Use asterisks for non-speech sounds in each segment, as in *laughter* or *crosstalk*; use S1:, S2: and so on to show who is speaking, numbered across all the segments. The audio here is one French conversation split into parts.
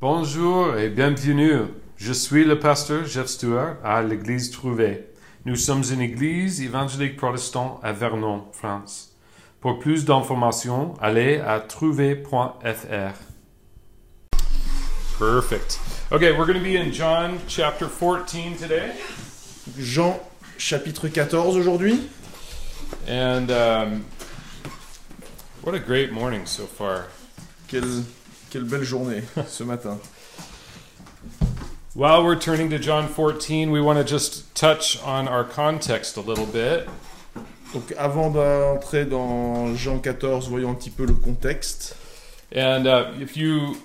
S1: Bonjour et bienvenue. Je suis le pasteur Jeff Stewart à l'église Trouvé. Nous sommes une église évangélique protestante à Vernon, France. Pour plus d'informations, allez à trouvé.fr. Perfect. Okay, we're going to be in John chapter 14 today.
S2: Jean chapitre 14 aujourd'hui.
S1: And um, what a great morning so far.
S2: Quelle, quelle belle journée ce matin.
S1: While we're turning to John 14, we want to just touch on our context a little bit.
S2: Donc avant d'entrer dans Jean 14, voyons un petit peu le contexte.
S1: And uh, if you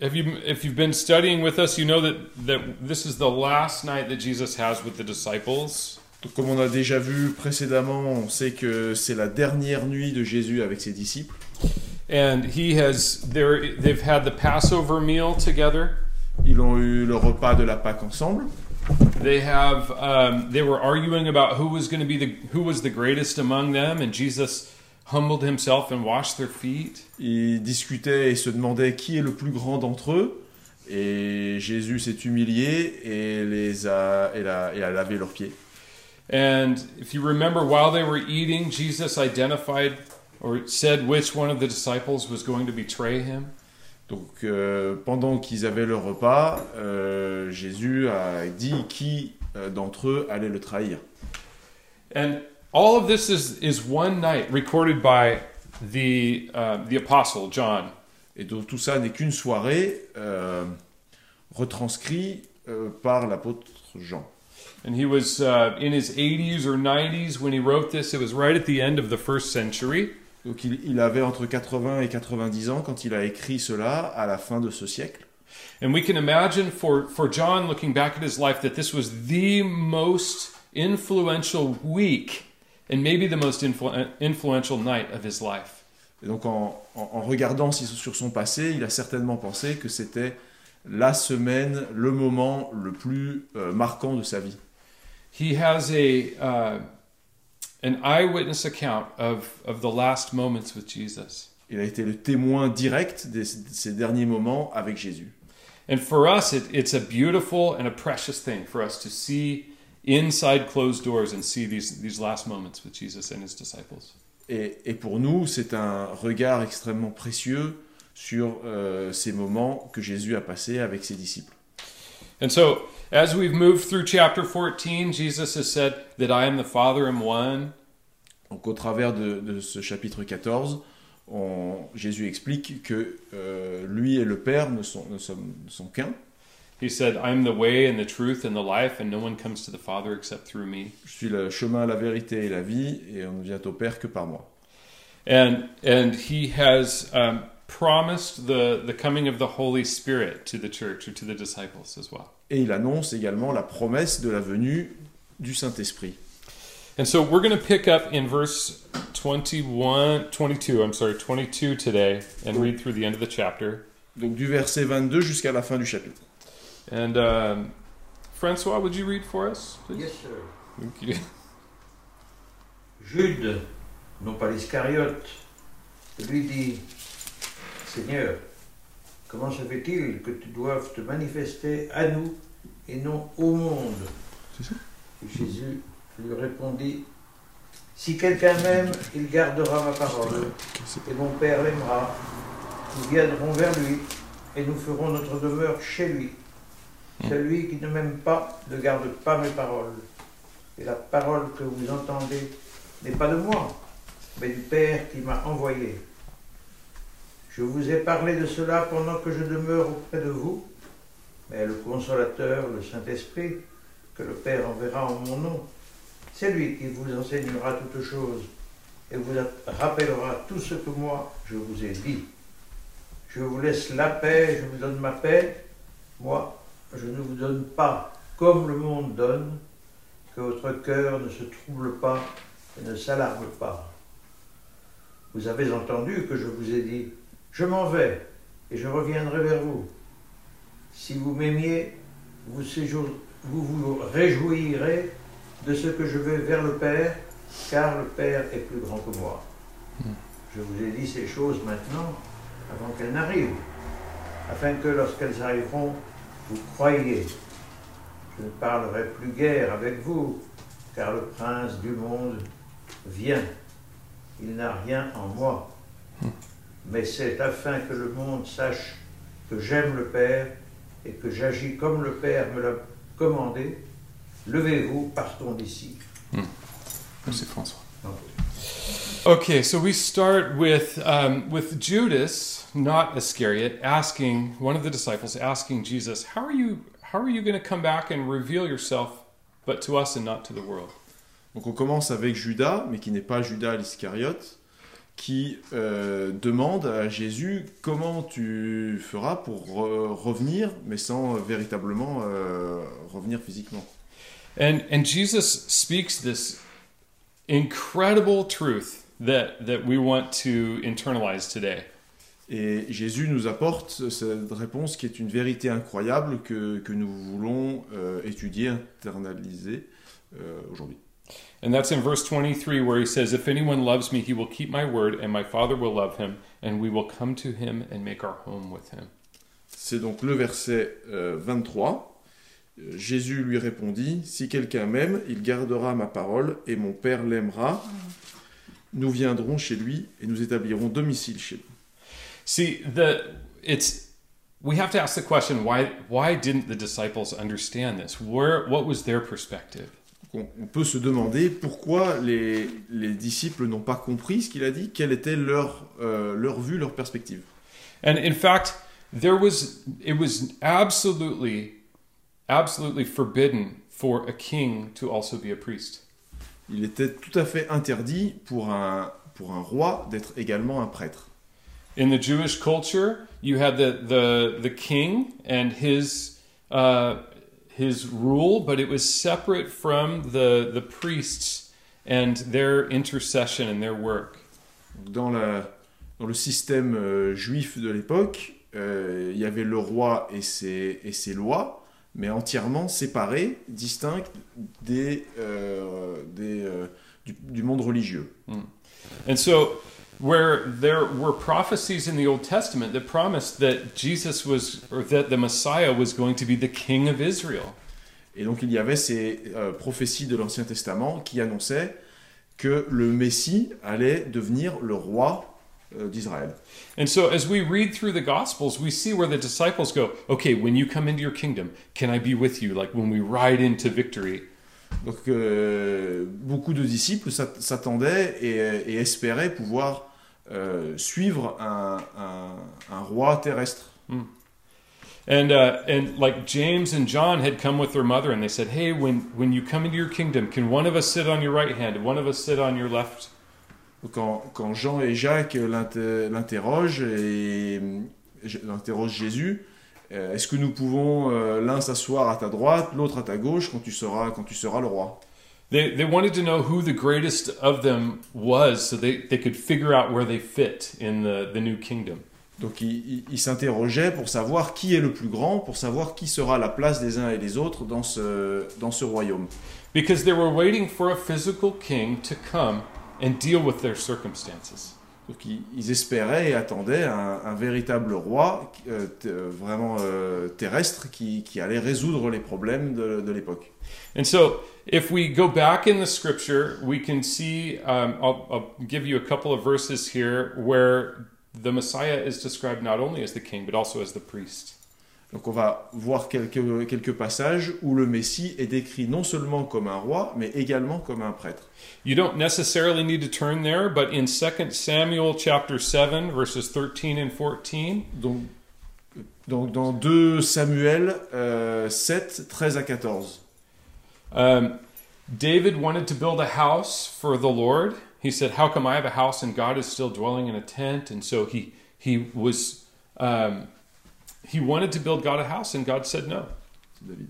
S1: if you if you've been studying with us, you know that that this is the last night that Jesus has with the disciples.
S2: Donc comme on a déjà vu précédemment, on sait que c'est la dernière nuit de Jésus avec ses disciples.
S1: And he has they're, they've had the Passover meal together.
S2: Ils ont eu le repas de la Pâque ensemble.
S1: They have um, they were arguing about who was going to be the who was the greatest among them, and Jesus humbled himself and washed their feet.
S2: Ils discutaient et se demandaient qui est le plus grand d'entre eux. Et Jésus s'est humilié et, les a, et, a, et a lavé leurs pieds.
S1: And if you remember, while they were eating, Jesus identified or said which one of the disciples was going to betray him.
S2: Donc euh, pendant qu'ils avaient le repas, euh, Jésus a dit qui euh, d'entre eux allait le trahir.
S1: And all of this is, is one night recorded by the, uh, the apostle John.
S2: Et donc tout ça n'est qu'une soirée euh, retranscrit euh, par l'apôtre Jean.
S1: And he was uh, in his 80s or 90s when he wrote this. It was right at the end of the first century.
S2: Donc il, il avait entre 80 et 90 ans quand il a écrit cela à la fin de ce siècle.
S1: And we can imagine for, for John looking back at his life that this was the most influential week and maybe the most influ- influential night of his life.
S2: Et donc en, en- en regardant sur son passé, il a certainement pensé que c'était la semaine, le moment le plus euh, marquant de sa vie.
S1: He has a, uh, an eyewitness account of, of the last moments with Jesus.
S2: Il a été le témoin direct de ces derniers moments avec Jésus.
S1: And for us, it, it's a beautiful and a precious thing for us to see inside closed doors and see these, these last moments with Jesus and his disciples.
S2: Et, et pour nous, c'est un regard extrêmement précieux sur euh, ces moments que Jésus a passés avec ses disciples.
S1: And so, as we've moved through chapter 14, Jesus has said that I am the Father am one.
S2: Donc au travers de, de ce chapitre 14, on- Jésus explique que euh, lui et le Père ne sont, ne sont, ne sont qu'un.
S1: He said, I am the way and the truth and the life, and no one comes to the Father except through me.
S2: Je suis le chemin, la vérité et la vie, et on ne vient au Père que par moi.
S1: And, and he has um, promised the, the coming of the Holy Spirit to the church or to the disciples as well.
S2: Et il annonce également la promesse de la venue du Saint-Esprit.
S1: And so we're going to pick up in verse 21, 22, I'm sorry, 22 today and read through the end of the chapter.
S2: Donc du verset 22 jusqu'à la fin du chapitre.
S1: And um, Francois, would you read for us? Please?
S3: Yes, sir.
S1: Thank you.
S3: Jude, non pas l'Iscariote, lui dit Seigneur, comment se fait-il que tu doives te manifester à nous et non au monde
S2: C'est ça.
S3: Et Jésus lui répondit Si quelqu'un m'aime, il gardera ma parole, et mon Père l'aimera. Nous viendrons vers lui, et nous ferons notre demeure chez lui. Celui qui ne m'aime pas ne garde pas mes paroles. Et la parole que vous entendez n'est pas de moi, mais du Père qui m'a envoyé. Je vous ai parlé de cela pendant que je demeure auprès de vous, mais le consolateur, le Saint-Esprit, que le Père enverra en mon nom, c'est lui qui vous enseignera toutes choses et vous rappellera tout ce que moi je vous ai dit. Je vous laisse la paix, je vous donne ma paix. Moi, je ne vous donne pas comme le monde donne, que votre cœur ne se trouble pas et ne s'alarme pas. Vous avez entendu que je vous ai dit, je m'en vais et je reviendrai vers vous. Si vous m'aimiez, vous, vous vous réjouirez de ce que je vais vers le Père, car le Père est plus grand que moi. Je vous ai dit ces choses maintenant, avant qu'elles n'arrivent. afin que lorsqu'elles arriveront, vous croyiez. Je ne parlerai plus guère avec vous, car le prince du monde vient. Il n'a rien en moi. Mais c'est afin que le monde sache que j'aime le Père et que j'agis comme le Père me l'a commandé. Levez-vous, partons d'ici.
S1: Merci François. Okay, so we start with um, with Judas, not Iscariot, asking one of the disciples, asking Jesus, "How are you? How are you going to come back and reveal yourself, but to us and not to the world?"
S2: Donc on commence avec Judas, mais qui n'est pas Judas l'Iscariote, qui euh, demande à Jésus comment tu feras pour re- revenir, mais sans véritablement euh, revenir physiquement.
S1: And and Jesus speaks this incredible truth that that we want to internalize today.
S2: Et Jésus nous apporte cette réponse qui est une vérité incroyable que, que nous voulons euh, étudier, internaliser euh, aujourd'hui.
S1: And that's in verse 23 where he says, If anyone loves me, he will keep my word, and my Father will love him, and we will come to him and make our home with him.
S2: C'est donc le verset euh, 23. Euh, Jésus lui répondit, Si quelqu'un m'aime, il gardera ma parole, et mon Père l'aimera. Nous viendrons chez lui et nous établirons domicile chez lui.
S1: See, the it's we have to ask the question why why didn't the disciples understand this? Where what was their perspective?
S2: On, on peut se demander pourquoi les, les disciples n'ont pas compris ce qu'il a dit, quelle était leur, euh, leur vue, leur perspective.
S1: And in fact, there was it was absolutely absolutely forbidden for a king to also be a priest.
S2: Il était tout à fait interdit pour un, pour un roi d'être également un prêtre.
S1: In the Jewish culture, you had the the the king and his uh, his rule, but it was separate from the the priests and their intercession and their work.
S2: Dans, la, dans le système euh, juif de l'époque, euh, il y avait le roi et ses, et ses lois, mais entièrement séparés, distincts des, euh, des, euh, du, du monde religieux.
S1: And so, where there were prophecies in the Old Testament that promised that Jesus was, or that the Messiah was going to be the King of Israel.
S2: Et donc il y avait ces euh, prophéties de l'Ancien Testament qui annonçaient que le Messie allait devenir le roi euh, d'Israël.
S1: And so, as we read through the Gospels, we see where the disciples go, okay, when you come into your kingdom, can I be with you? Like when we ride into victory.
S2: Donc euh, beaucoup de disciples s'attendaient et, et espéraient pouvoir euh, suivre un, un- un roi terrestre.
S1: And, uh, and like James and John had come with their mother and they said, hey, when, when you come into your kingdom, can one of us sit on your right hand and one of us sit on your left?
S2: Quand, quand Jean et Jacques l'inter- l'interrogent et l'interrogent Jésus, euh, est-ce que nous pouvons euh, l'un s'asseoir à ta droite, l'autre à ta gauche quand tu seras, quand tu seras le roi?
S1: They, they wanted to know who the greatest of them was so they, they could figure out where they fit in the, the new kingdom.
S2: Donc ils il, il s'interrogeaient pour savoir qui est le plus grand, pour savoir qui sera la place des uns et des autres dans ce, dans ce royaume.
S1: Because they were waiting for a physical king to come and deal with their circumstances.
S2: Donc ils, ils espéraient et attendaient un, un véritable roi euh, euh, vraiment euh, terrestre qui, qui allait résoudre les problèmes de, de l'époque.
S1: And so, if we go back in the scripture, we can see, um, I'll, I'll give you a couple of verses here where the Messiah is described not only as the king, but also as the priest.
S2: Donc on va voir quelques, quelques passages où le Messie est décrit non seulement comme un roi, mais également comme un prêtre.
S1: You don't necessarily need to turn there, but in 2 Samuel chapter 7, verses 13 and 14,
S2: Donc, donc dans 2 Samuel euh, 7, 13 à 14.
S1: um, David wanted to build a house for the Lord. He said, How come I have a house and God is still dwelling in a tent? And so he, he was, um, he wanted to build God a house, and God said no.
S2: C'est David.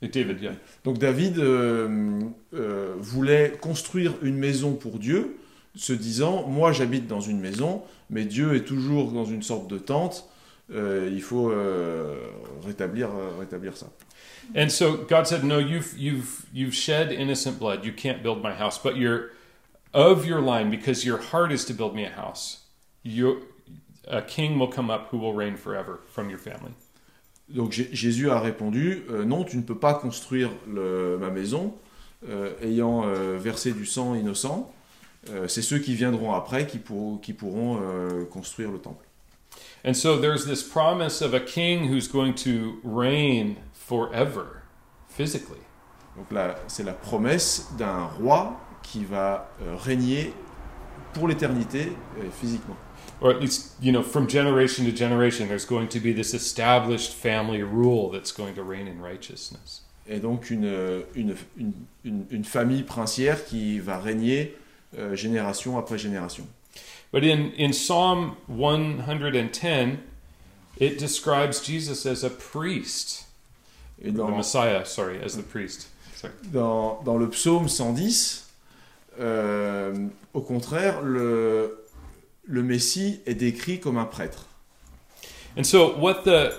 S1: David, yeah.
S2: Donc David euh, euh, voulait construire une maison pour Dieu, se disant, moi j'habite dans une maison, mais Dieu est toujours dans une sorte de tente, euh, il faut euh, rétablir, euh, rétablir ça.
S1: And so God said, No, you've you've you've shed innocent blood. You can't build my house, but you're of your line because your heart is to build me a house. You a king will come up who will reign forever from your family.
S2: Donc Jésus a répondu, euh, non, tu ne peux pas construire le- ma maison euh, ayant euh, versé du sang innocent. C'est ceux qui viendront après qui, pour- qui pourront construire le temple.
S1: And so there's this promise of a king who's going to reign forever, physically.
S2: Donc là, c'est la promesse d'un roi qui va régner pour l'éternité physiquement.
S1: Or at least, you know, from generation to generation, there's going to be this established family rule that's going to reign in righteousness.
S2: Et donc une, une, une, une- famille princière qui va régner euh, génération après génération.
S1: But in, in Psalm 110, it describes Jesus as a priest.
S2: Et
S1: The
S2: dans,
S1: Messiah, sorry, as the priest. Sorry.
S2: dans, dans le psaume 110, euh, au contraire, le, le Messie est décrit comme un prêtre.
S1: And so, what the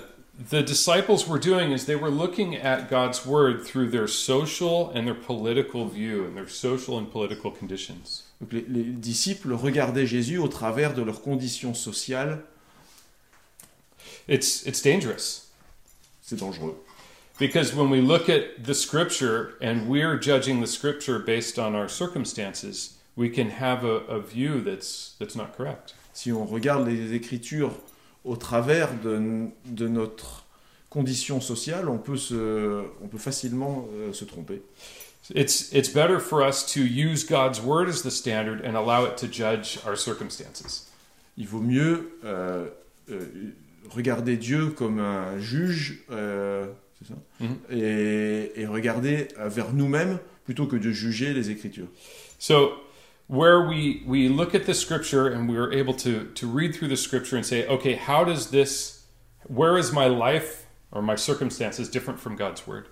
S1: the disciples were doing is they were looking at God's word through their social and their political view and their social and political conditions.
S2: Donc les, les disciples regardaient Jésus au travers de leurs conditions sociales.
S1: It's it's dangerous
S2: C'est dangereux.
S1: because when we look at the scripture and we're judging the scripture based on our circumstances, we can have a, a view that's that's not correct.
S2: Si on regarde les Écritures au travers de, de notre condition sociale, on peut, se, on peut facilement euh, se tromper.
S1: It's it's better for us to use God's word as the standard and allow it to judge our circumstances.
S2: Il vaut mieux euh, euh, regarder Dieu comme un juge euh, ça
S1: Mhm.
S2: et, et regarder vers nous-mêmes plutôt que de juger les Écritures.
S1: So, where we we look at the scripture and we are able to to read through the scripture and say, okay, how does this? Where is my life or my circumstances different from God's word?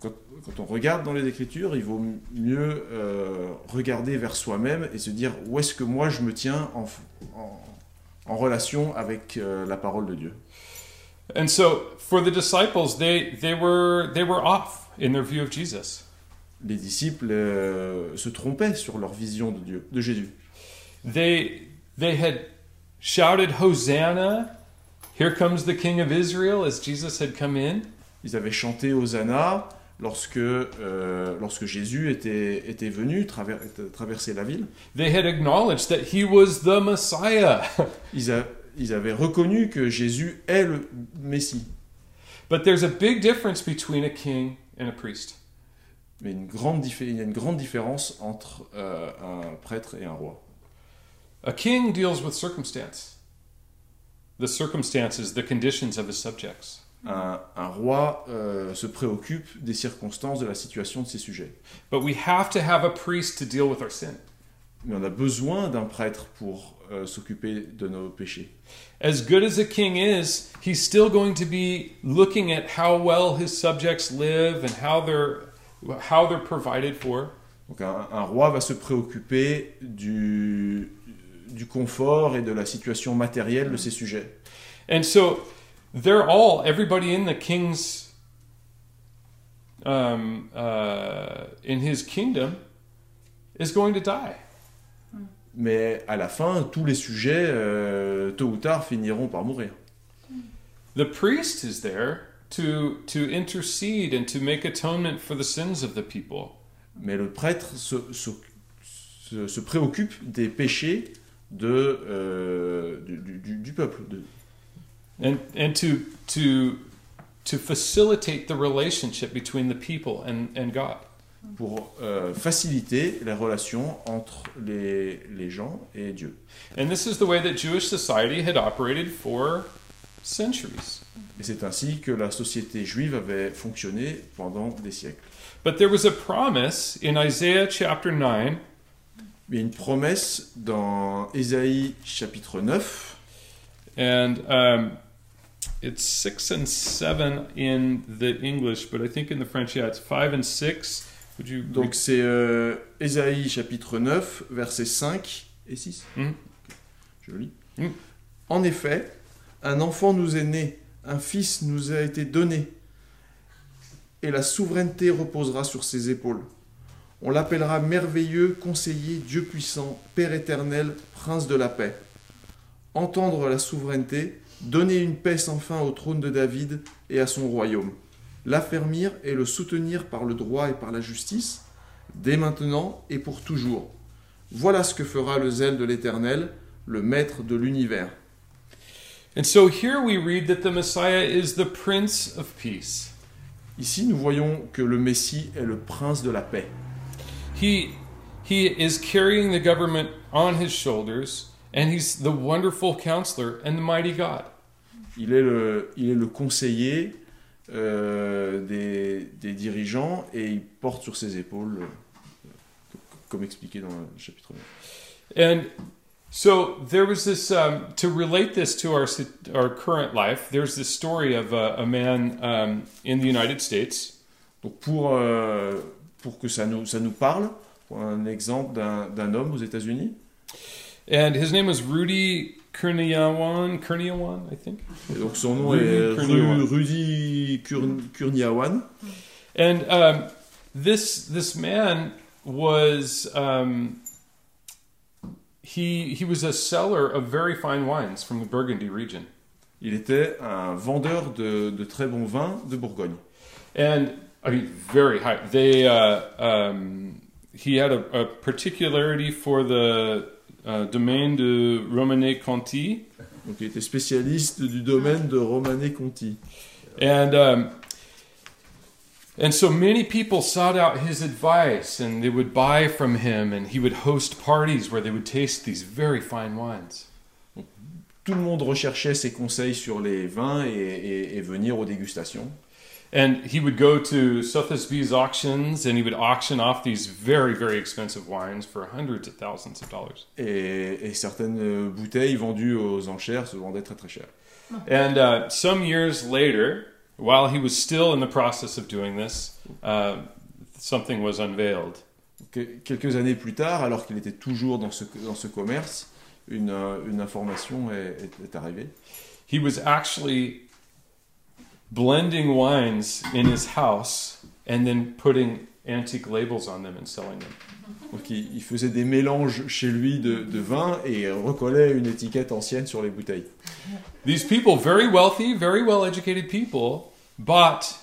S2: Quand, quand on regarde dans les Écritures, il vaut mieux euh, regarder vers soi-même et se dire où est-ce que moi je me tiens en, en, en relation avec euh, la parole de Dieu.
S1: And so, for the disciples, they they were they were off in their view of Jesus.
S2: Les disciples euh, se trompaient sur leur vision de Dieu, de Jésus.
S1: They they had shouted Hosanna, here comes the King of Israel as Jesus had come in.
S2: Ils avaient chanté Hosanna lorsque, euh, lorsque Jésus était, était venu traver- traverser la ville.
S1: They had acknowledged that he was the Messiah. *laughs*
S2: Ils, a- ils avaient reconnu que Jésus est le Messie.
S1: But there's a big difference between a king and a priest.
S2: Mais une grande il y a une grande différence entre euh, un prêtre et un roi.
S1: A king deals with circumstance. The circumstances, the conditions of his subjects.
S2: Un, un roi euh, se préoccupe des circonstances de la situation de ses sujets.
S1: But we have to have a priest to deal with our sin.
S2: Mais on a besoin d'un prêtre pour euh, s'occuper de nos péchés.
S1: As good as a king is, he's still going to be looking at how well his subjects live and how they're how they're provided for.
S2: Donc un, un roi va se préoccuper du, du confort et de la situation matérielle de ses sujets.
S1: And so they're all everybody in the king's um, uh, in his kingdom is going to die.
S2: Mais à la fin, tous les sujets, euh, tôt ou tard, finiront par mourir.
S1: The priest is there to to intercede and to make atonement for the sins of the people.
S2: Mais le prêtre se, se- se- se préoccupe des péchés de, euh, du, du- du peuple. de-
S1: and and to to to facilitate the relationship between the people and and God.
S2: pour euh, faciliter les relations entre les, les gens et Dieu.
S1: And this is the way that Jewish society had operated for centuries.
S2: Et c'est ainsi que la société juive avait fonctionné pendant des siècles.
S1: But there was a promise in Isaiah chapter 9
S2: Il y a une promesse dans Ésaïe chapitre 9,
S1: and um, it's 6 and 7 in the English, but I think in the French yeah, it's 5 and 6. Would you
S2: donc c'est euh, Ésaïe chapitre 9, versets 5 et 6.
S1: Mhm.
S2: Je le lis.
S1: Mhm.
S2: En effet, un enfant nous est né, un fils nous a été donné, et la souveraineté reposera sur ses épaules. On l'appellera merveilleux, conseiller, Dieu puissant, Père éternel, prince de la paix. entendre la souveraineté, donner une paix sans fin au trône de David et à son royaume, l'affermir et le soutenir par le droit et par la justice, dès maintenant et pour toujours. Voilà ce que fera le zèle de l'Éternel, le Maître de l'univers.
S1: And so here we read that the Messiah is the Prince of Peace.
S2: Ici, nous voyons que le Messie est le prince de la paix.
S1: He, he is carrying the government on his shoulders, and he's the wonderful counselor and the mighty God.
S2: Il est le, il est le conseiller euh, des, des dirigeants et il porte sur ses épaules, euh, comme expliqué dans le chapitre 9.
S1: And so there was this, um, to relate this to our, our current life, there's this story of a, a man um, in the United States.
S2: Donc pour, euh, pour que ça nous, ça nous parle, un exemple d'un d'un homme aux États-Unis,
S1: And his name was Rudy Kurniawan, Kurniawan, I think.
S2: et donc son nom
S1: Rudy
S2: est
S1: Kurniawan.
S2: Rudy Kurniawan.
S1: And um, this this man was um, he he was a seller of very fine wines from the Burgundy region,
S2: Il était un vendeur de, de très bons vins de Bourgogne.
S1: and I mean very high. They uh, um, he had a, a particularity for the uh, domaine de Romanée Conti,
S2: Donc il était spécialiste du domaine de Romanée Conti.
S1: and um, and so many people sought out his advice, and they would buy from him, and he would host parties where they would taste these very fine wines.
S2: Tout le monde recherchait ses conseils sur les vins et, et- et venir aux dégustations.
S1: And he would go to Sotheby's auctions and he would auction off these very, very expensive wines for hundreds of thousands of dollars.
S2: Et, et certaines bouteilles vendues aux enchères se vendaient très très cher.
S1: And uh, some years later, while he was still in the process of doing this, uh, something was unveiled.
S2: Que- quelques années plus tard, alors qu'il était toujours dans ce, dans ce commerce, une, euh, une information est, est- est arrivée.
S1: He was actually blending wines in his house and then putting antique labels on them and selling them.
S2: Donc il, il faisait des mélanges chez lui de, de vins et recollait une étiquette ancienne sur les bouteilles.
S1: These people, very wealthy, very well educated people, bought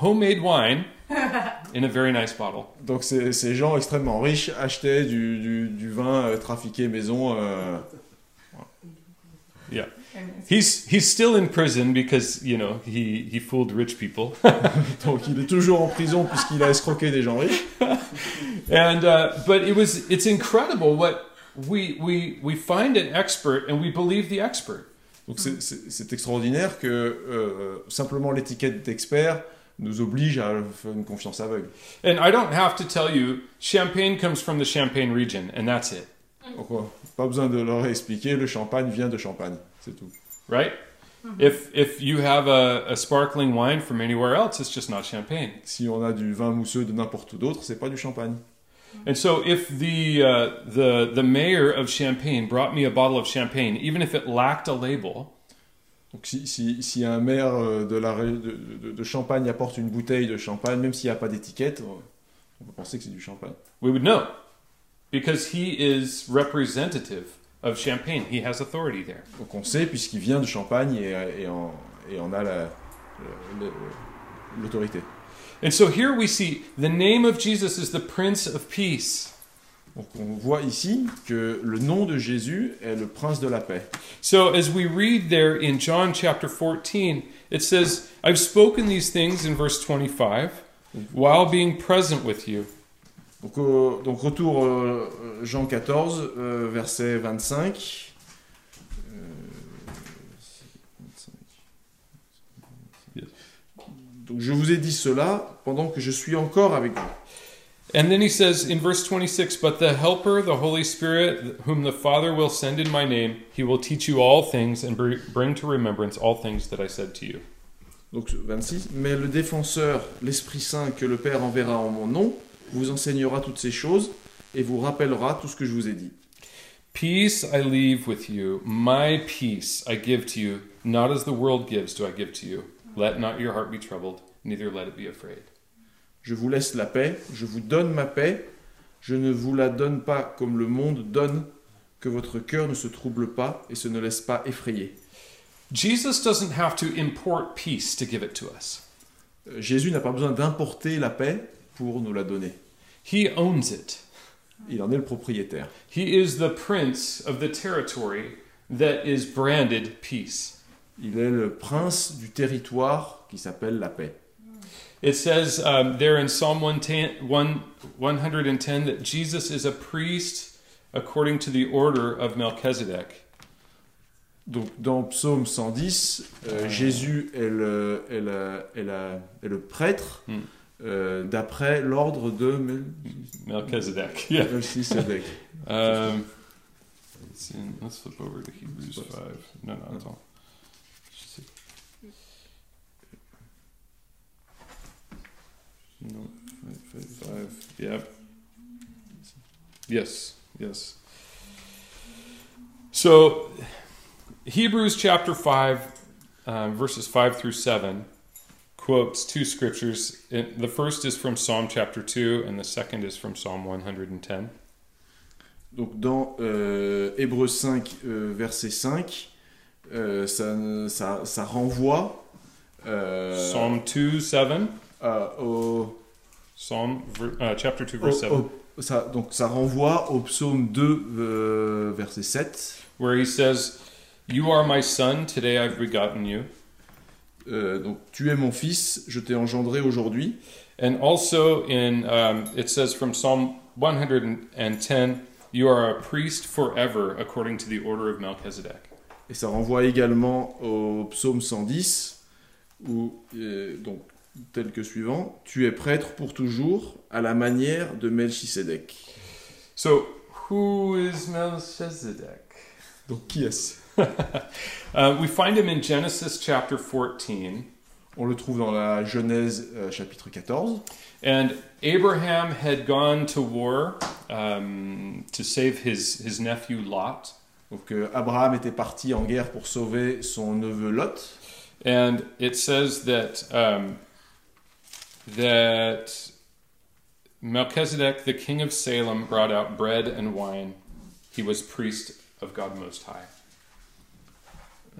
S1: homemade wine *laughs* in a very nice bottle.
S2: Donc ces, ces gens extrêmement riches achetaient du, du- du vin euh, trafiqué maison. euh,
S1: He's he's still in prison because you know he he fooled rich people, *laughs*
S2: donc il est toujours en prison puisqu'il a escroqué des gens riches. *laughs*
S1: and uh, but it was it's incredible what we we we find an expert and we believe the expert.
S2: Donc c'est- extraordinaire que euh, simplement l'étiquette d'expert nous oblige à faire une confiance aveugle.
S1: And I don't have to tell you, champagne comes from the Champagne region, and that's it,
S2: ouais, pas besoin de leur expliquer, le champagne vient de Champagne, c'est tout.
S1: right? If if you have a, a sparkling wine from anywhere else, it's just not champagne.
S2: Si on a du vin mousseux de n'importe où d'autre, c'est pas du champagne.
S1: And so, if the uh, the the mayor of Champagne brought me a bottle of champagne, even if it lacked a label,
S2: Donc si, si, si un maire euh, de, la, de, de- Champagne apporte une bouteille de champagne, même s'il n'y a pas d'étiquette, on peut penser que c'est du champagne.
S1: we would know, because he is representative of Champagne. He has authority there.
S2: Donc on sait puisqu'il vient de Champagne et, et, en, et en a la- l'autorité.
S1: And so here we see the name of Jesus is the Prince of Peace.
S2: Donc on voit ici que le nom de Jésus est le prince de la paix.
S1: So as we read there in John chapter 14, it says, I've spoken these things in verse 25 while being present with you.
S2: Donc, euh, donc retour euh, Jean 14, euh, verset 25. Donc je vous ai dit cela pendant que je suis encore avec vous.
S1: And then he says in verse 26, But the Helper, the Holy Spirit, whom the Father will send in my name, he will teach you all things and br- bring to remembrance all things that I said to you.
S2: Donc 26. Mais le défenseur, l'Esprit Saint que le Père enverra en mon nom, vous enseignera toutes ces choses et vous rappellera tout ce que je vous ai dit.
S1: Peace I leave with you, my peace I give to you, not as the world gives do I give to you. Let not your heart be troubled, neither let it be afraid.
S2: Je vous laisse la paix, je vous donne ma paix, je ne vous la donne pas comme le monde donne. que votre cœur ne se trouble pas et se ne laisse pas effrayer.
S1: Jesus doesn't have to import peace to give it to us.
S2: Euh, Jésus n'a pas besoin d'importer la paix pour nous la donner.
S1: He owns it.
S2: Il en est le propriétaire.
S1: He is the prince of the territory that is branded peace.
S2: Il est le prince du territoire qui s'appelle la paix.
S1: It says um, there in Psalm 110, 1, 110 that Jesus is a priest according to the order of Melchizedek.
S2: Donc dans Psaume 110, euh, Jésus est le, est est la- est le prêtre
S1: Hmm.
S2: euh, d'après l'ordre de Mel-
S1: Melchizedek. *laughs* Yeah.
S2: Melchisedec.
S1: Um, let's, flip over to Hebrews 5. No, no, it's No, five, five, five. Yep. Yes, yes. So, Hebrews chapter 5, um, verses 5 through 7, quotes two scriptures. It- the first is from Psalm chapter 2, and the second is from Psalm 110.
S2: Donc dans euh, Hébreux 5, euh, verset 5, euh, ça, ça, ça renvoie euh,
S1: Psalm 2, 7.
S2: À- au,
S1: Psalm ver- uh, chapter 2,
S2: au-
S1: verse 7,
S2: au- ça, donc ça renvoie au psaume 2, euh, verset 7.
S1: where he says, You are my son, today I've begotten you.
S2: Euh, donc tu es mon fils, je t'ai engendré aujourd'hui.
S1: And also in, um, it says from Psalm 110, You are a priest forever, according to the order of Melchizedek.
S2: Et ça renvoie également au psaume 110, où, euh, donc, tel que suivant, tu es prêtre pour toujours, à la manière de Melchisédek.
S1: So, who is Melchizedek?
S2: Donc qui est-ce? *laughs*
S1: Uh, we find him in Genesis chapter 14.
S2: On le trouve dans la Genèse euh, chapitre 14.
S1: And Abraham had gone to war um, to save his, his nephew Lot.
S2: Donc euh, Abraham était parti en guerre pour sauver son neveu Lot.
S1: And it says that um, that Melchizedek, the king of Salem, brought out bread and wine. He was priest of God Most High.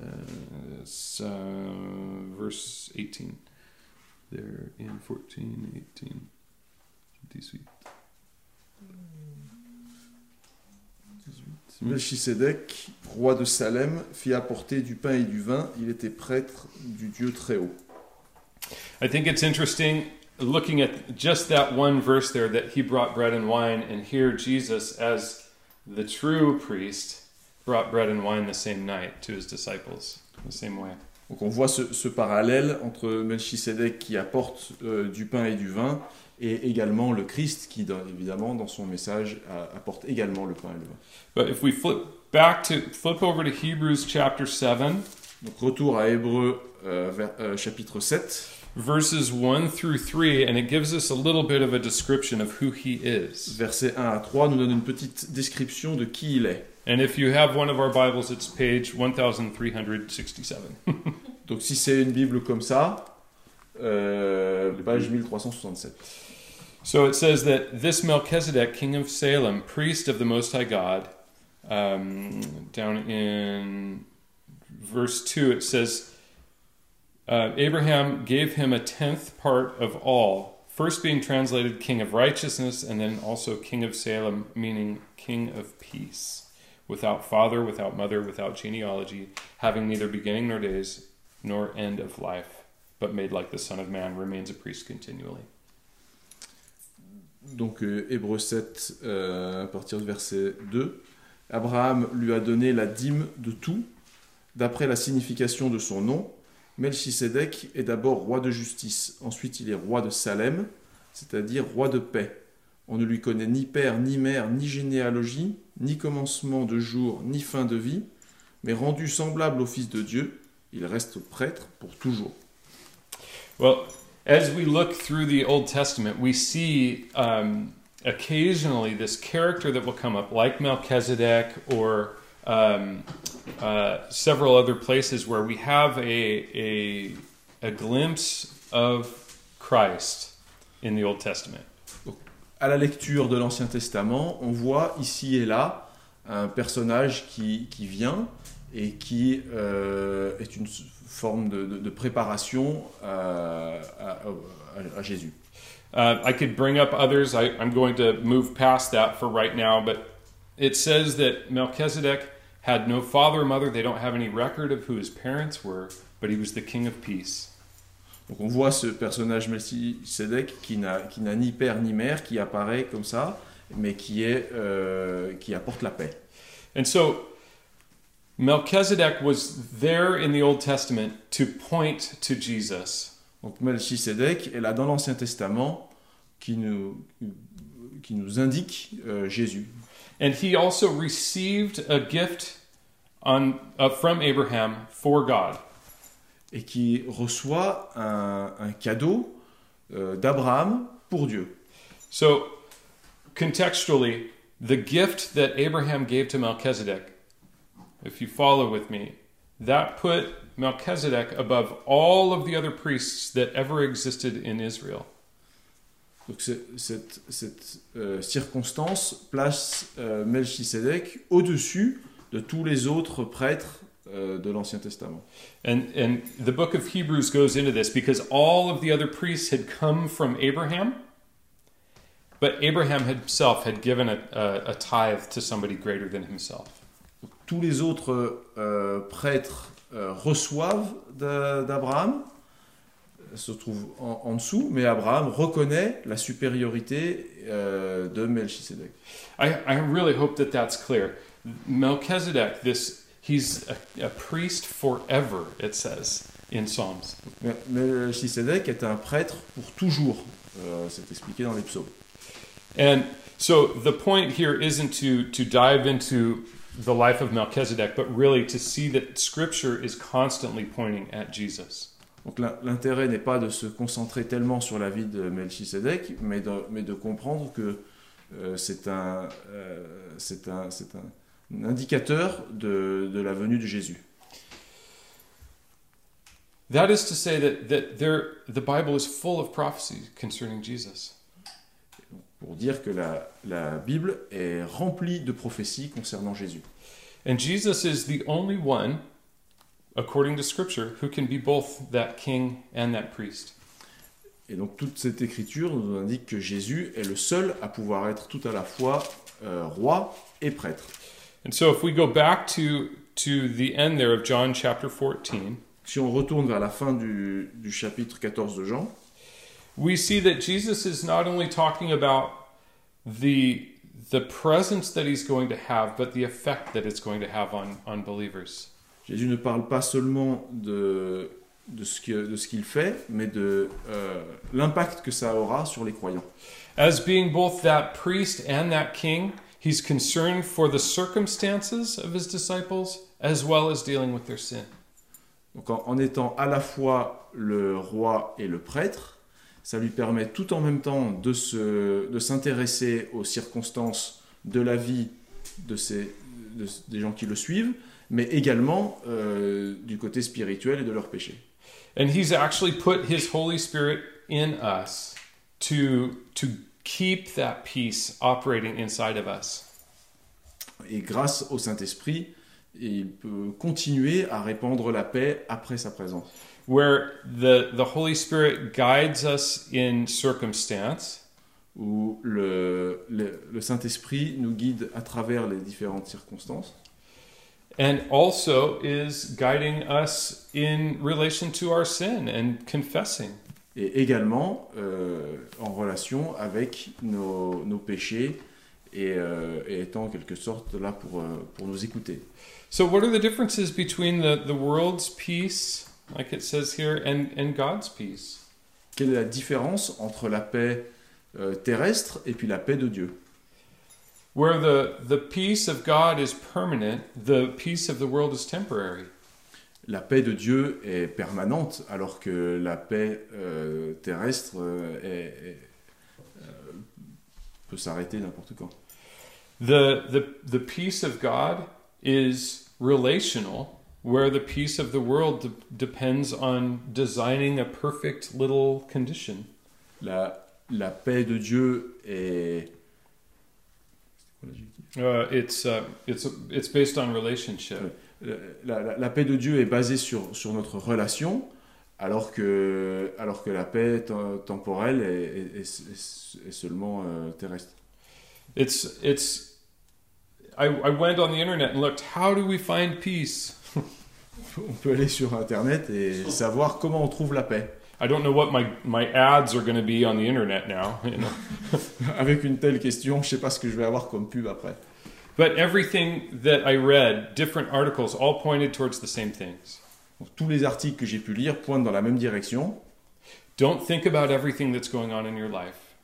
S1: Uh, uh, verse 18. There in 14, 18, 18.
S2: Melchisédek, roi de Salem, fit apporter du pain et du vin. Il était prêtre du Dieu très haut.
S1: I think it's interesting looking at just that one verse there that he brought bread and wine, and here Jesus, as the true priest, brought bread and wine the same night to his disciples, the same way.
S2: Donc on voit ce, ce parallèle entre Melchisédek qui apporte euh, du pain et du vin et également le Christ qui, dans- évidemment, dans son message, a- apporte également le pain et le vin.
S1: But if we flip back to flip over to Hebrews chapter 7,
S2: Donc retour à Hébreu euh, vers- euh, chapitre 7,
S1: verses 1 through 3, and it gives us a little bit of a description of who he is.
S2: versets 1 à 3, nous donne une petite description de qui il est.
S1: And if you have one of our Bibles, it's page 1367. *laughs*
S2: Donc si c'est une Bible comme ça, euh, page 1367.
S1: So it says that this Melchizedek, king of Salem, priest of the Most High God, um, down in verse 2, it says, uh, Abraham gave him a tenth part of all, first being translated king of righteousness, and then also king of Salem, meaning king of peace, without father, without mother, without genealogy, having neither beginning nor days, nor end of life, but made like the Son of Man, remains a priest continually.
S2: Donc euh, Hébreu 7, euh, à partir du verset 2. Abraham lui a donné la dîme de tout, d'après la signification de son nom. Melchisédek est d'abord roi de justice, ensuite il est roi de Salem, c'est-à-dire roi de paix. On ne lui connaît ni père, ni mère, ni généalogie, ni commencement de jour, ni fin de vie, mais rendu semblable au Fils de Dieu, il reste prêtre pour toujours.
S1: Well, as we look through the Old Testament, we see um, occasionally this character that will come up, like Melchizedek or um, uh, several other places where we have a, a, a glimpse of Christ in the Old Testament.
S2: À la lecture de l'Ancien Testament, on voit ici et là un personnage qui, qui vient et qui euh, est une forme de, de- de préparation à, à- à- à Jésus.
S1: Uh, I could bring up others. I, I'm going to move past that for right now, but it says that Melchizedek had no father or mother. They don't have any record of who his parents were, but he was the king of peace.
S2: Donc on voit ce personnage Melchizedek qui n'a qui n'a ni père ni mère, qui apparaît comme ça, mais qui, est, euh, qui apporte la paix.
S1: And so Melchizedek was there in the Old Testament to point to Jesus.
S2: Donc Melchizedek est là dans l'Ancien Testament qui nous, qui nous indique euh, Jésus.
S1: And he also received a gift on, uh, from Abraham for God.
S2: et qui reçoit un, un cadeau euh, d'Abraham pour Dieu.
S1: So, contextually, the gift that Abraham gave to Melchizedek, if you follow with me, that put Melchizedek above all of the other priests that ever existed in Israel.
S2: Donc cette, cette, euh, circonstance place euh, Melchisédek au-dessus de tous les autres prêtres euh, de l'Ancien Testament.
S1: And, and the book of Hebrews goes into this because all of the other priests had come from Abraham, but Abraham himself had given a, a, a tithe to somebody greater than himself.
S2: Tous les autres euh, prêtres euh, reçoivent d'A- d'Abraham, se trouvent en, en dessous, mais Abraham reconnaît la supériorité euh, de Melchisédek.
S1: I, I really hope that that's clear. Melchizedek, this he's a, a priest forever. It says in Psalms.
S2: Est un prêtre pour toujours, euh, c'est expliqué dans les psaumes.
S1: And so the point here isn't to to dive into the life of Melchizedek, but really to see that Scripture is constantly pointing at Jesus.
S2: Donc l'in- l'intérêt n'est pas de se concentrer tellement sur la vie de Melchisédek, mais de, mais de comprendre que euh, c'est un, euh, un, un indicateur de, de la venue de Jésus.
S1: That is to say that that there the Bible is full of prophecies concerning Jesus.
S2: Pour dire que la, la Bible est remplie de prophéties concernant Jésus.
S1: And Jesus is the only one, according to Scripture, who can be both that king and that priest.
S2: Et donc toute cette écriture nous indique que Jésus est le seul à pouvoir être tout à la fois euh, roi et prêtre.
S1: And so if we go back to to the end there of John chapter 14,
S2: Si on retourne vers la fin du, du chapitre 14 de Jean,
S1: we see that Jesus is not only talking about the the presence that he's going to have, but the effect that it's going to have on, on believers.
S2: Jésus ne parle pas seulement de, de ce que- de ce qu'il fait, mais de euh, l'impact que ça aura sur les croyants.
S1: As being both that priest and that king, he's concerned for the circumstances of his disciples as well as dealing with their sin.
S2: Donc en, en étant à la fois le roi et le prêtre, ça lui permet tout en même temps de, se, de s'intéresser aux circonstances de la vie de- des gens qui le suivent, mais également euh, du côté spirituel et de leurs péchés.
S1: And he's actually put his Holy Spirit in us to to keep that peace operating inside of us.
S2: Et grâce au Saint-Esprit, il peut continuer à répandre la paix après sa présence.
S1: Where the the Holy Spirit guides us in circumstance
S2: où le, le, le Saint-Esprit nous guide à travers les différentes circonstances
S1: and also is guiding us in relation to our sin and confessing.
S2: et également euh, en relation avec nos, nos péchés et, euh, et étant en quelque sorte là pour, euh, pour nous écouter.
S1: So what are the differences between the, the world's peace, like it says here, and, and God's peace?
S2: Quelle est la différence entre la paix euh, terrestre et puis la paix de Dieu?
S1: Where the, the peace of God is permanent, the peace of the world is temporary.
S2: La paix de Dieu est permanente alors que la paix euh, terrestre euh, est- est- euh, peut s'arrêter n'importe quand.
S1: The, the, the peace of God is relational, where the peace of the world de- depends on designing a perfect little condition.
S2: La, la paix de Dieu est
S1: Uh, it's uh, it's it's based on relationship.
S2: La, la- la paix de Dieu est basée sur, sur notre relation, alors que, alors que la paix tem- temporelle est, est- est- est seulement euh, terrestre.
S1: It's it's. I, I went on the internet and looked. How do we find peace? *laughs*
S2: On peut aller sur Internet et savoir comment on trouve la paix.
S1: I don't know what my my ads are going to be on the internet now. *laughs* You know?
S2: Avec une telle question, je sais pas ce que je vais avoir comme pub après.
S1: But everything that I read, different articles, all pointed towards the same things.
S2: Tous les articles que j'ai pu lire pointent dans la même direction.
S1: Don't think about everything that's going on in your life.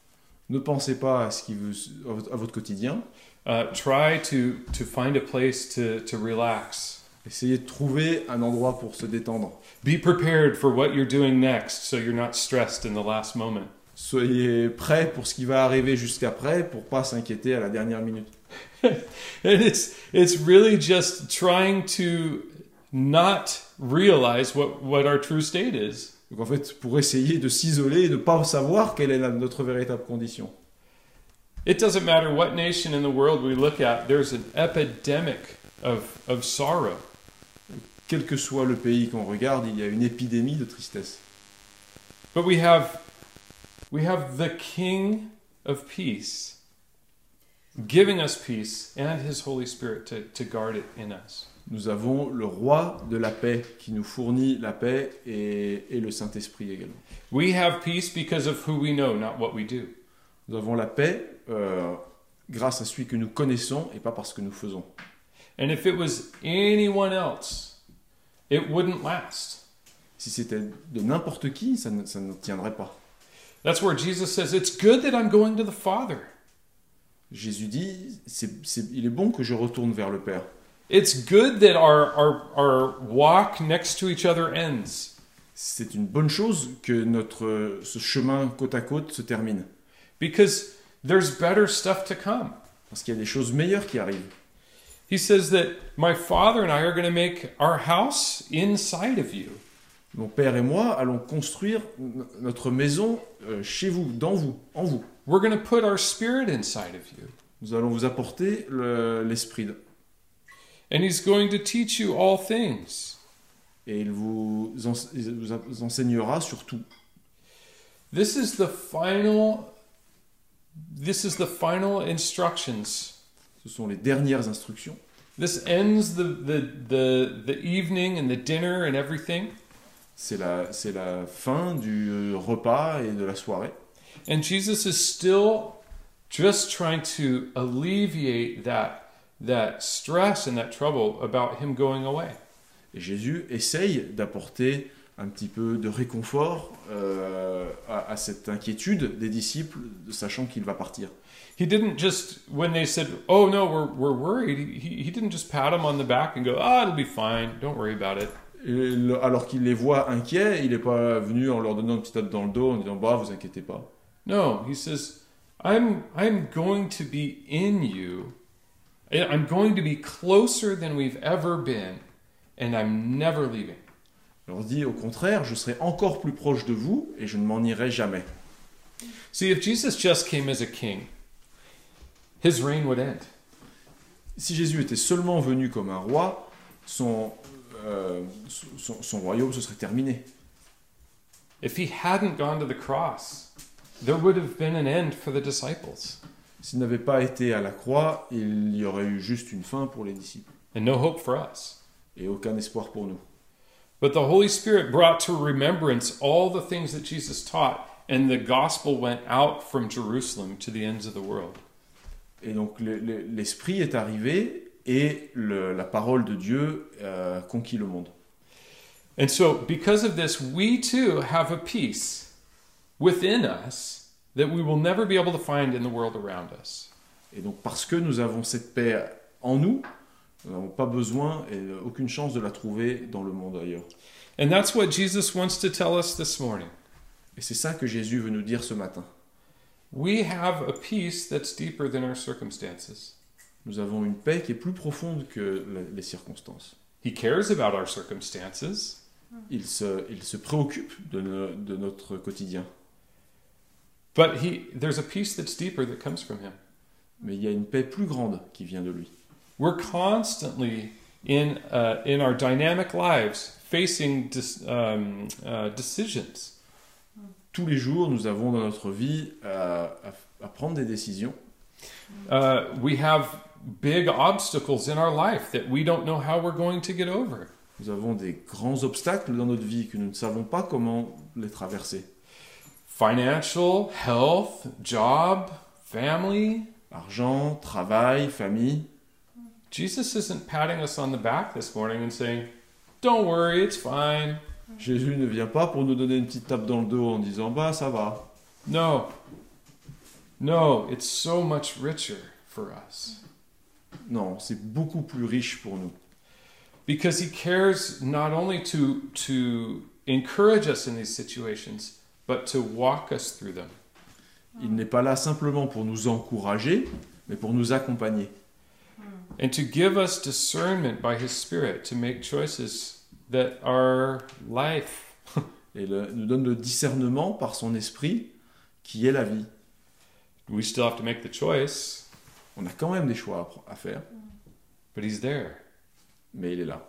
S2: Ne pensez pas à ce qui vous, à votre quotidien.
S1: Uh, try to to find a place to to relax.
S2: Essayez de trouver un endroit pour se détendre.
S1: Be prepared for what you're doing next, so you're not stressed in the last moment.
S2: Soyez prêts pour ce qui va arriver jusqu'après pour pas s'inquiéter à la dernière minute. *laughs*
S1: And it's it's really just trying to not realize what what our true state is.
S2: Donc en fait, pour essayer de s'isoler et de ne pas savoir quelle est notre véritable condition.
S1: It doesn't matter what nation in the world we look at, there's an epidemic of, of sorrow.
S2: Quel que soit le pays qu'on regarde, il y a une épidémie de tristesse.
S1: But we have we have the King of Peace giving us peace and his Holy Spirit to, to guard it in us.
S2: Nous avons le roi de la paix qui nous fournit la paix et, et le Saint-Esprit également.
S1: We have peace because of who we know, not what we do.
S2: Nous avons la paix euh, grâce à celui que nous connaissons et pas parce que nous faisons.
S1: And if it was anyone else, it wouldn't last.
S2: Si c'était de n'importe qui, ça ne, ça ne tiendrait pas.
S1: That's where Jesus says, It's good that I'm going to the Father.
S2: Jésus dit, c'est- c'est- il est bon que je retourne vers le Père.
S1: It's good that our, our, our walk next to each other ends.
S2: C'est une bonne chose que notre, ce chemin côte à côte se termine.
S1: because there's better stuff to come.
S2: Parce qu'il y a des choses meilleures qui arrivent.
S1: He says that my father and I are going to make our house inside of you.
S2: Mon Père et moi allons construire notre maison euh, chez vous, dans vous, en vous.
S1: We're going to put our spirit inside of you.
S2: Nous allons vous apporter le- l'Esprit. de-
S1: And he's going to teach you all things.
S2: et il vous, ense- il vous enseignera sur tout.
S1: This is the final this is the final instructions.
S2: Ce sont les dernières instructions.
S1: This ends the the the, the evening and the dinner and everything.
S2: C'est la, c'est la fin du euh, repas et de la soirée.
S1: And Jesus is still just trying to alleviate that that stress and that trouble about him going away.
S2: Et Jésus essaye d'apporter un petit peu de réconfort euh, à, à cette inquiétude des disciples, sachant qu'il va partir.
S1: He didn't just when they said, "Oh no, we're we're worried." He he didn't just pat him on the back and go, "Ah, it'll be fine. Don't worry about it."
S2: Et le- alors qu'il les voit inquiets, il n'est pas venu en leur donnant une petite tape dans le dos en disant Bah, vous inquiétez pas.
S1: No, he says, "I'm I'm going to be in you. I'm going to be closer than we've ever been, and I'm never leaving."
S2: Leur dit Au contraire, je serai encore plus proche de vous et je ne m'en irai jamais.
S1: See, if Jesus just came as a king, his reign would end.
S2: Si Jésus était seulement venu comme un roi, son, euh, son, son royaume se serait terminé.
S1: If he hadn't gone to the cross, there would have been an end for the disciples
S2: S'il n'avait pas été à la croix, il y aurait eu juste une fin pour les disciples
S1: and no hope for us.
S2: et aucun espoir pour nous.
S1: But the Holy Spirit brought to remembrance all the things that Jesus taught, and the gospel went out from Jerusalem to the ends of the world.
S2: Et donc le- le- l'Esprit est arrivé et le- la parole de Dieu a conquis le monde.
S1: And so, because of this, we too have a peace within us that we will never be able to find in the world around us.
S2: Et donc parce que nous avons cette paix en nous, nous n'avons pas besoin et aucune chance de la trouver dans le monde ailleurs.
S1: And that's what Jesus wants to tell us this morning.
S2: Et c'est ça que Jésus veut nous dire ce matin.
S1: We have a peace that's deeper than our circumstances.
S2: Nous avons une paix qui est plus profonde que les circonstances.
S1: He cares about our circumstances,
S2: Il se, il se préoccupe de, no- de notre quotidien.
S1: but he, there's a peace that's deeper that comes from him.
S2: Mais il y a une paix plus grande qui vient de lui.
S1: We're constantly in uh, in our dynamic lives facing dis- um, uh, decisions.
S2: Tous les jours, nous avons dans notre vie à, à- à prendre des décisions.
S1: Uh, we have big obstacles in our life that we don't know how we're going to get over.
S2: Nous avons des grands obstacles dans notre vie que nous ne savons pas comment les traverser.
S1: Financial, health, job, family.
S2: Argent, travail, famille.
S1: Jesus isn't patting us on the back this morning and saying, "Don't worry, it's fine."
S2: Jésus ne vient pas pour nous donner une petite tape dans le dos en disant bah ça va.
S1: No. No, it's so much richer for us.
S2: Non, c'est beaucoup plus riche pour nous.
S1: because he cares not only to to encourage us in these situations but to walk us through them
S2: Il n'est pas là simplement pour nous encourager, mais pour nous accompagner.
S1: and to give us discernment by his spirit to make choices that are life.
S2: Et le- nous donne le discernement par son esprit qui est la vie.
S1: we still have to make the choice.
S2: On a quand même des choix à à faire,
S1: but he's there.
S2: Mais il est là,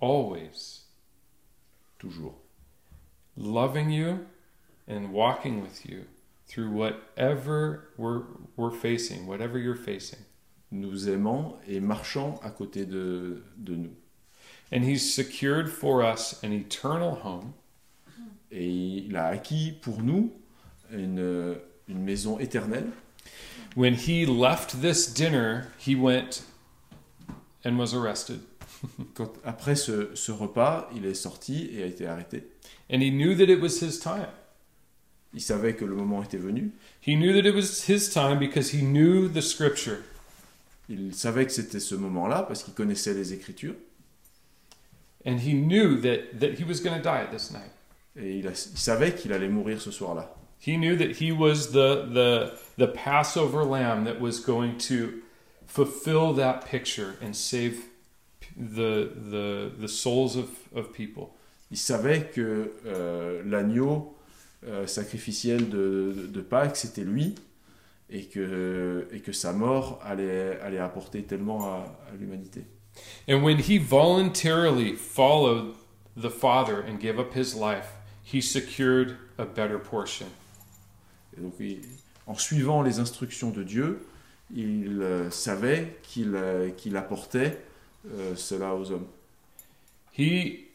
S1: always.
S2: Toujours.
S1: loving you and walking with you through whatever we're, we're facing whatever you're facing.
S2: Nous aimant et marchant à côté de, de nous.
S1: And he's secured for us an eternal home
S2: Et il a acquis pour nous une, une maison éternelle.
S1: When he left this dinner, he went and was arrested. *laughs*
S2: Quand, après ce, ce repas, il est sorti et a été arrêté.
S1: And he knew that it was his time.
S2: Il savait que le moment était venu.
S1: He knew that it was his time because he knew the scripture.
S2: Il savait que c'était ce moment-là parce qu'il connaissait les Écritures.
S1: And he knew that, that he was going to die this night.
S2: Et il, a- il savait qu'il allait mourir ce soir-là.
S1: He knew that he was the, the, the Passover lamb that was going to fulfill that picture and save the, the, the souls of, of people.
S2: Il savait que euh, l'agneau euh, sacrificiel de, de Pâques, c'était lui, et que, et que sa mort allait, allait apporter tellement à, à l'humanité.
S1: And when he voluntarily followed the Father and gave up his life, he secured a better portion.
S2: Et donc, il- en suivant les instructions de Dieu, il euh, savait qu'il euh, qu'il apportait euh, cela aux hommes.
S1: He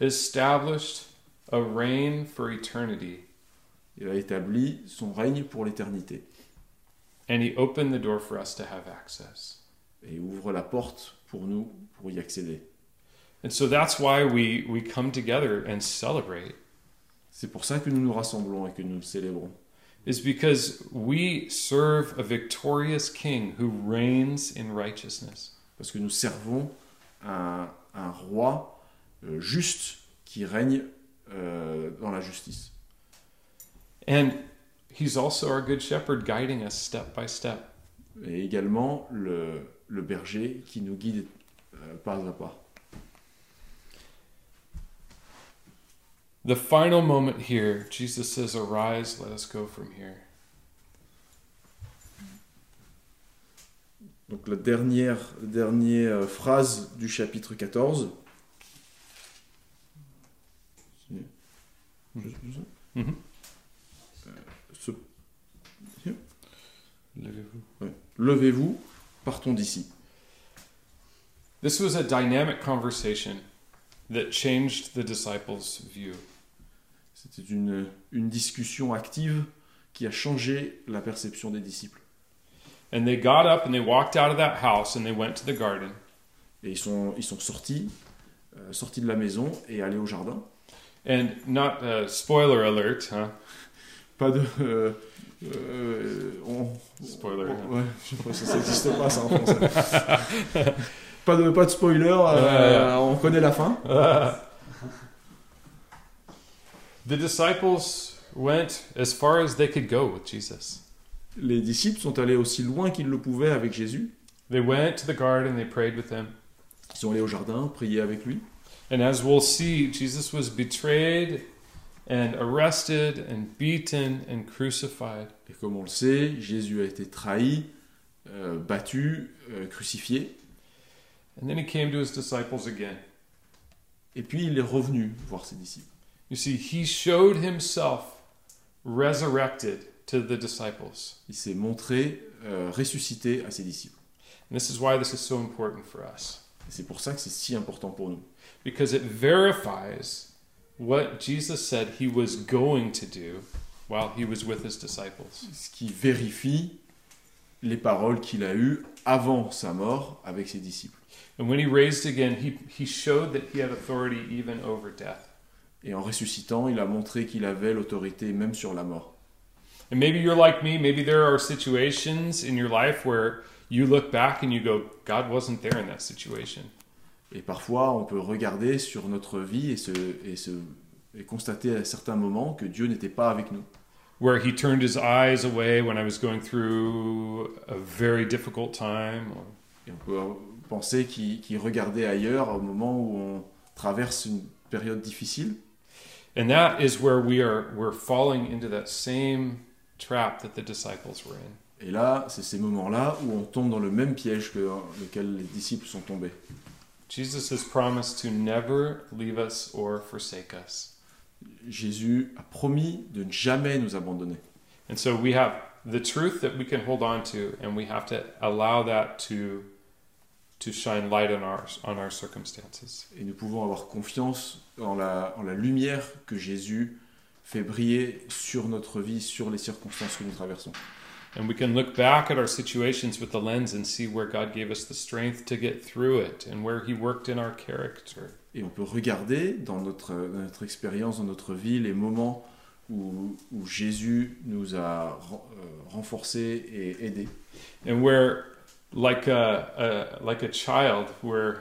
S1: established a reign for eternity,
S2: Il a établi son règne pour l'éternité
S1: and he opened the door for us to have access.
S2: et ouvre la porte pour nous pour y accéder.
S1: And so that's why we, we come together and celebrate,
S2: C'est pour ça que nous nous rassemblons et que nous célébrons.
S1: is because we serve a victorious king who reigns in righteousness.
S2: Parce que nous servons un, un roi euh, juste qui règne euh, dans la justice.
S1: And he's also our good shepherd, guiding us step by step.
S2: Et également le, le berger qui nous guide euh, pas à pas.
S1: The final moment here, Jesus says, Arise, let us go from here.
S2: Donc la dernière, dernière euh, phrase du chapitre 14. Je- je-
S1: Mhm.
S2: Euh, ce-
S1: Levez-vous.
S2: ouais. Levez-vous, partons d'ici.
S1: This was a dynamic conversation that changed the disciples' view.
S2: C'était une, une discussion active qui a changé la perception des disciples.
S1: And they got up and they walked out of that house and they went to the garden.
S2: Et ils sont, ils sont sortis, euh, sortis de la maison et allés au jardin.
S1: And not uh, spoiler alert, huh?
S2: Pas de. euh, euh, on-
S1: Spoiler.
S2: on- ouais, je sais pas, ça n'existe pas ça en français. pas, de, pas de spoiler, euh, on connaît la fin. *laughs*
S1: The disciples went as far as they could go with Jesus.
S2: Les disciples sont allés aussi loin qu'ils le pouvaient avec Jésus.
S1: They went to the garden, they prayed with him.
S2: Ils sont allés au jardin, prier avec lui.
S1: And as we'll see, Jesus was betrayed and arrested and beaten and crucified.
S2: Et comme on le sait, Jésus a été trahi, euh, battu, euh, crucifié.
S1: And then he came to his disciples again.
S2: Et puis il est revenu voir ses disciples.
S1: You see, he showed himself resurrected to the disciples.
S2: Il s'est montré euh, ressuscité à ses disciples.
S1: And this is why this is so important for us.
S2: Et c'est pour ça que c'est si important pour nous.
S1: Because it verifies what Jesus said he was going to do while he was with his disciples.
S2: Ce qui vérifie les paroles qu'il a eues avant sa mort avec ses disciples.
S1: And when he raised again, he, he showed that he had authority even over death.
S2: Et en ressuscitant, il a montré qu'il avait l'autorité même sur la mort.
S1: And maybe you're like me, maybe there are situations in your life where you look back and you go, God wasn't there in that situation.
S2: Et parfois, on peut regarder sur notre vie et, se, et, se, et constater à certains moments que Dieu n'était pas avec nous.
S1: Where he turned his eyes away when I was going through a very difficult time. or-
S2: Et on peut penser qu'il regardait ailleurs au moment où on traverse une période difficile.
S1: And that is where we are we're falling into that same trap that the disciples were in.
S2: Et là, c'est ces moments-là où on tombe dans le même piège que dans lequel les disciples sont tombés.
S1: Jesus has promised to never leave us or forsake us.
S2: Jésus a promis de ne jamais nous abandonner.
S1: And so we have the truth that we can hold on to and we have to allow that to to shine light on our on our circumstances.
S2: Et nous pouvons avoir confiance en la, en la lumière que Jésus fait briller sur notre vie, sur les circonstances que nous traversons.
S1: And we can look back at our situations with the lens and see where God gave us the strength to get through it and where he worked in our character.
S2: Et on peut regarder dans notre, dans notre expérience, dans notre vie, les moments où, où Jésus nous a euh, renforcés et aidés.
S1: and where like a, a like a child we're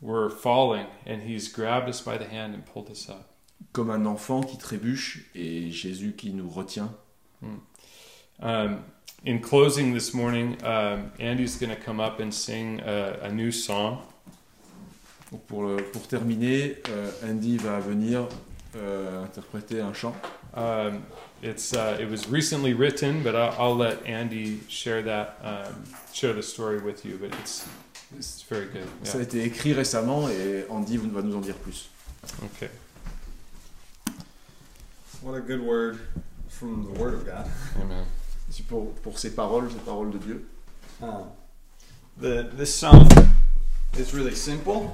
S1: we're falling and he's grabbed us by the hand and pulled us up
S2: Comme un enfant qui trébuche et Jésus qui nous retient.
S1: Um, in closing this morning um, andy's going to come up and sing a, a new song
S2: pour, le- pour terminer, euh, Andy va venir euh, interpréter un chant.
S1: um, it's uh, it was recently written but I'll, I'll let andy share that um, share the story with you but it's it's very good
S2: Ça a
S1: yeah.
S2: été écrit récemment et Andy va nous en dire plus.
S1: okay
S4: What a good word from the Word of God.
S1: amen
S2: Pour, pour ces paroles, ces paroles de Dieu.
S4: Um, the this song is really simple,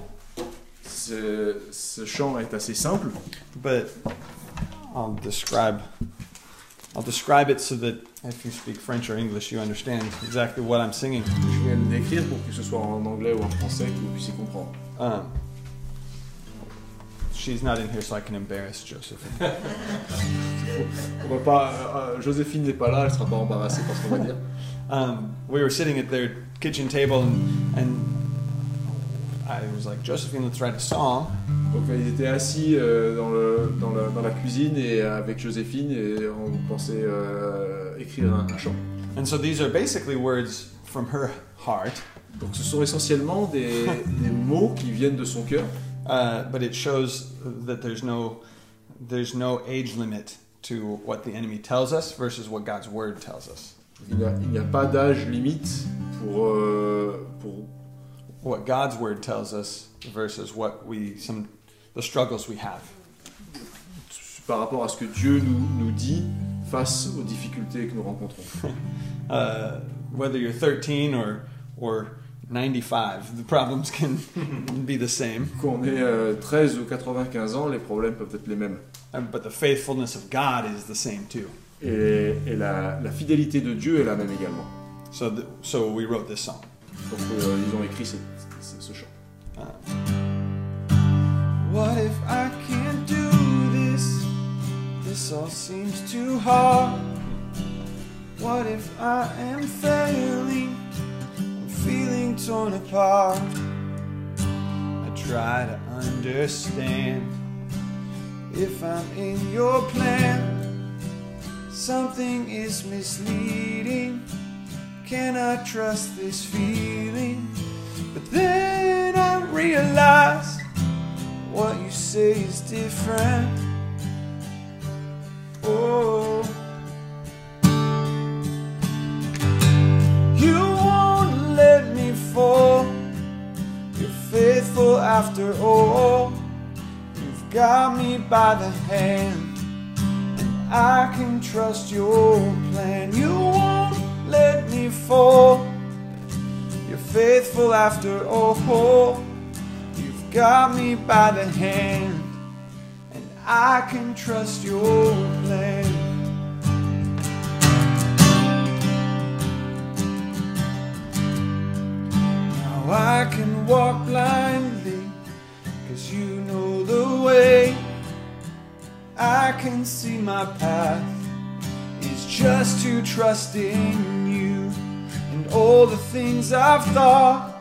S2: Ce, ce chant est assez simple,
S4: but I'll describe I'll describe it so that if you speak French or English, you understand exactly what I'm singing.
S2: je vais le décrire pour que ce soit en anglais ou en français, que vous puissiez comprendre.
S4: Um, she's not in here, so I can embarrass Josephine. *laughs*
S2: On va pas, euh, euh, Joséphine n'est pas là, elle sera pas embarrassée par ce qu'on va dire.
S4: um, we were sitting at their kitchen table, and, and I was like, Josephine, let's write a song.
S2: Donc ils étaient assis euh, dans, le, dans, le- dans la cuisine et euh, avec Joséphine et on pensait euh, écrire un, un chant.
S4: And so these are basically words from her heart,
S2: Donc ce sont essentiellement des, des mots qui viennent de son cœur,
S4: uh, but it shows that there's no there's no age limit to what the enemy tells us versus what God's word tells us.
S2: il n'y a, a pas d'âge limite pour, euh, pour
S4: What God's word tells us versus what we some the struggles we have.
S2: par rapport à ce que Dieu nous, nous dit face aux difficultés que nous rencontrons. *laughs*
S4: Uh, whether you're 13 or or 95, the problems can *laughs* be the same.
S2: Qu'on ait euh, 13 ou 95 ans, les problèmes peuvent être les mêmes.
S4: Uh, But the faithfulness of God is the same too.
S2: Et, et la, la fidélité de Dieu est la même également.
S4: So, th- so we wrote this song.
S2: Donc euh, ils ont écrit ce, ce- ce chant.
S4: What if I can't do this? This all seems too hard. What if I am failing? Feeling torn apart. I try to understand if I'm in your plan. Something is misleading. Can I trust this feeling? But then I realize what you say is different. Oh, got me by the hand, and I can trust your plan. You won't let me fall. You're faithful after all. You've got me by the hand, and I can trust your plan. Now I can walk blindly, way. I can see my path is just to trust in you. And all the things I've thought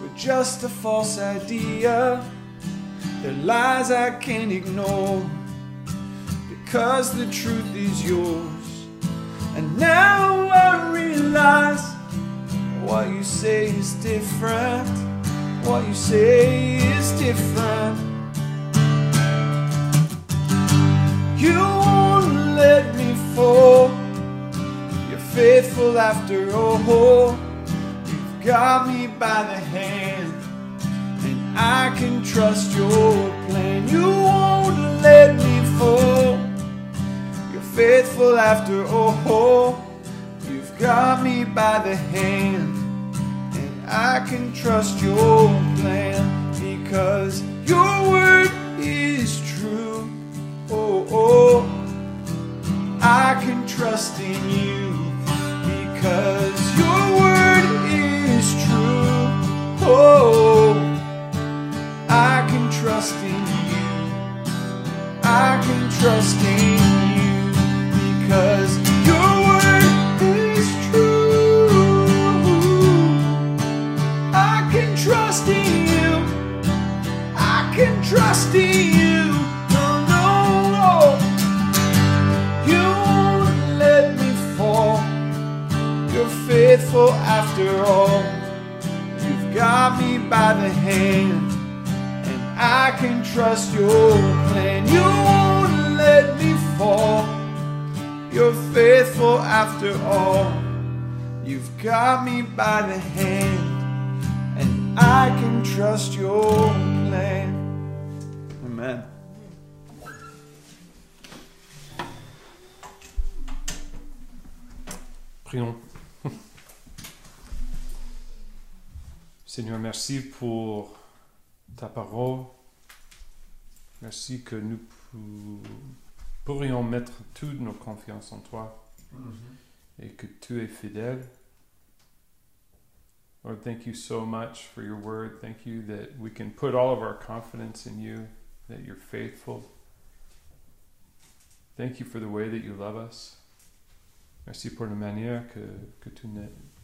S4: were just a false idea. They're lies I can't ignore because the truth is yours. And now I realize what you say is different. What you say is different. You won't let me fall. You're faithful after all. You've got me by the hand, and I can trust your plan. You won't let me fall. You're faithful after all. You've got me by the hand, and I can trust your plan because your word. Oh, oh, I can trust in you because your word is true. Oh, I can trust in you. I can trust in you because your word is true. I can trust in you. I can trust in you. Faithful after all. You've got me by the hand, and I can trust your plan. You won't let me fall. You're faithful after all. You've got me by the hand, and I can trust your plan. Amen.
S1: Prions. Seigneur, merci pour ta parole. Merci que nous pourrions mettre toute nos confiances en toi mm-hmm. et que tu es fidèle. Lord, thank you so much for your word. Thank you that we can put all of our confidence in you, that you're faithful. Thank you for the way that you love us. Merci pour la manière que, que, tu,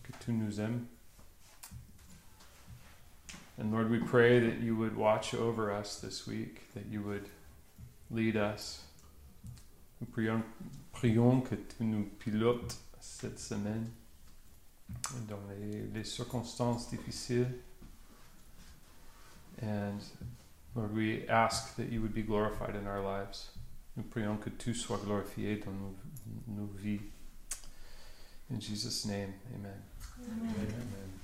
S1: que tu nous aimes. And Lord, we pray that you would watch over us this week, that you would lead us. Nous prions, prions que tu nous pilotes cette semaine dans les, les circonstances difficiles. And Lord, we ask that you would be glorified in our lives. Nous prions que tu sois glorifié dans nos, nos vies. In Jesus' name, amen. Amen.